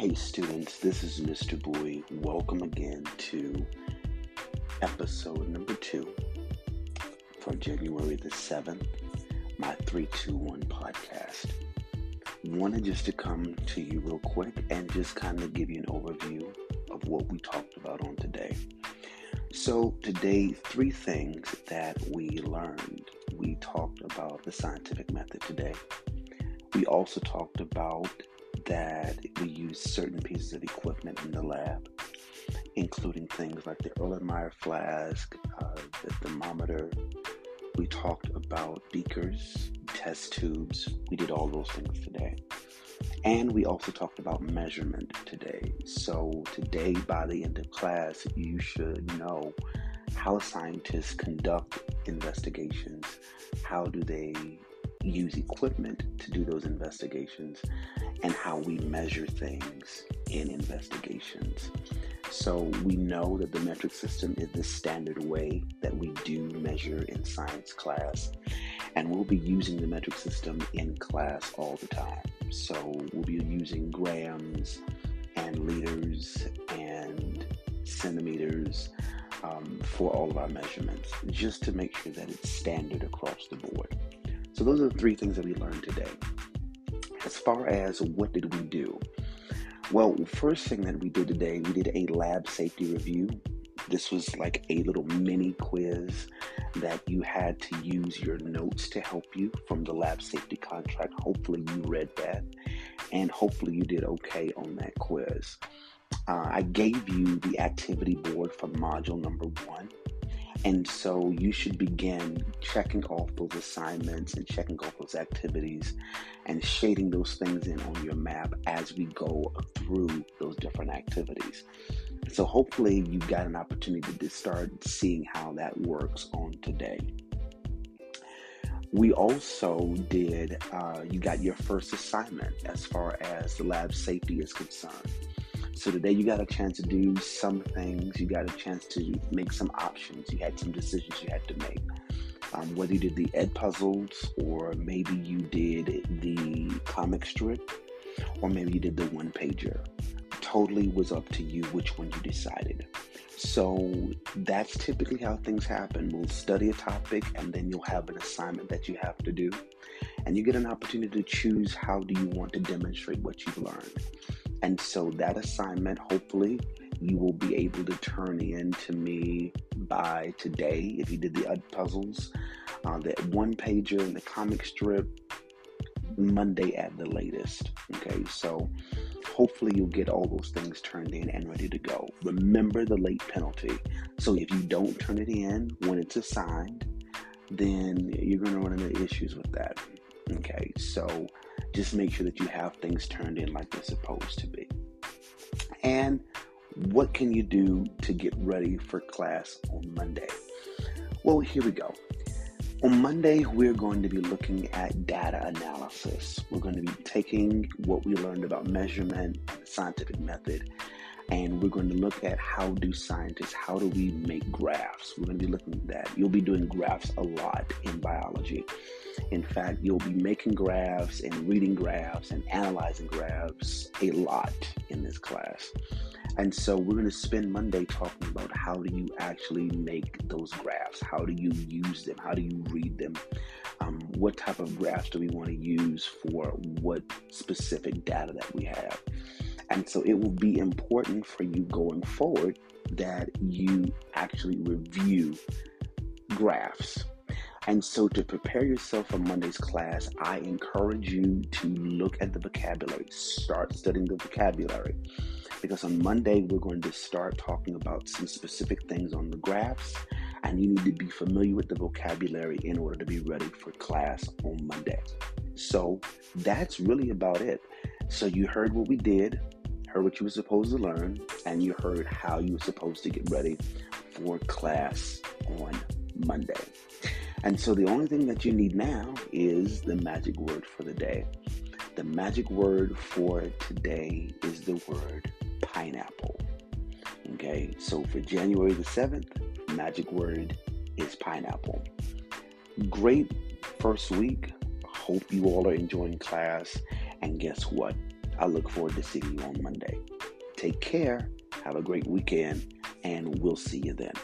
Hey students, this is Mr. Bowie. Welcome again to episode number two for January the 7th, my 321 podcast. Wanted just to come to you real quick and just kind of give you an overview of what we talked about on today. So, today, three things that we learned. We talked about the scientific method today. We also talked about that we use certain pieces of equipment in the lab, including things like the Erlenmeyer flask, uh, the thermometer. We talked about beakers, test tubes. We did all those things today. And we also talked about measurement today. So, today, by the end of class, you should know how scientists conduct investigations. How do they use equipment to do those investigations? and how we measure things in investigations. So we know that the metric system is the standard way that we do measure in science class, and we'll be using the metric system in class all the time. So we'll be using grams and liters and centimeters um, for all of our measurements, just to make sure that it's standard across the board. So those are the three things that we learned today as far as what did we do? Well, first thing that we did today, we did a lab safety review. This was like a little mini quiz that you had to use your notes to help you from the lab safety contract. Hopefully, you read that and hopefully, you did okay on that quiz. Uh, I gave you the activity board for module number one. And so you should begin checking off those assignments and checking off those activities and shading those things in on your map as we go through those different activities. So hopefully you've got an opportunity to start seeing how that works on today. We also did, uh, you got your first assignment as far as the lab safety is concerned. So today you got a chance to do some things. You got a chance to make some options. You had some decisions you had to make. Um, whether you did the Ed puzzles, or maybe you did the comic strip or maybe you did the one pager. Totally was up to you which one you decided. So that's typically how things happen. We'll study a topic and then you'll have an assignment that you have to do. And you get an opportunity to choose how do you want to demonstrate what you've learned. And so that assignment, hopefully, you will be able to turn in to me by today if you did the Ed puzzles, uh, the one pager and the comic strip Monday at the latest. Okay, so hopefully you'll get all those things turned in and ready to go. Remember the late penalty. So if you don't turn it in when it's assigned, then you're going to run into issues with that. Okay, so just make sure that you have things turned in like they're supposed to be. And what can you do to get ready for class on Monday? Well, here we go. On Monday, we're going to be looking at data analysis. We're going to be taking what we learned about measurement and scientific method, and we're going to look at how do scientists, how do we make graphs? We're going to be looking at that. You'll be doing graphs a lot in biology. In fact, you'll be making graphs and reading graphs and analyzing graphs a lot in this class. And so we're going to spend Monday talking about how do you actually make those graphs? How do you use them? How do you read them? Um, what type of graphs do we want to use for what specific data that we have? And so it will be important for you going forward that you actually review graphs and so, to prepare yourself for Monday's class, I encourage you to look at the vocabulary, start studying the vocabulary. Because on Monday, we're going to start talking about some specific things on the graphs, and you need to be familiar with the vocabulary in order to be ready for class on Monday. So, that's really about it. So, you heard what we did, heard what you were supposed to learn, and you heard how you were supposed to get ready for class on Monday. And so the only thing that you need now is the magic word for the day. The magic word for today is the word pineapple. Okay, so for January the 7th, magic word is pineapple. Great first week. Hope you all are enjoying class. And guess what? I look forward to seeing you on Monday. Take care, have a great weekend, and we'll see you then.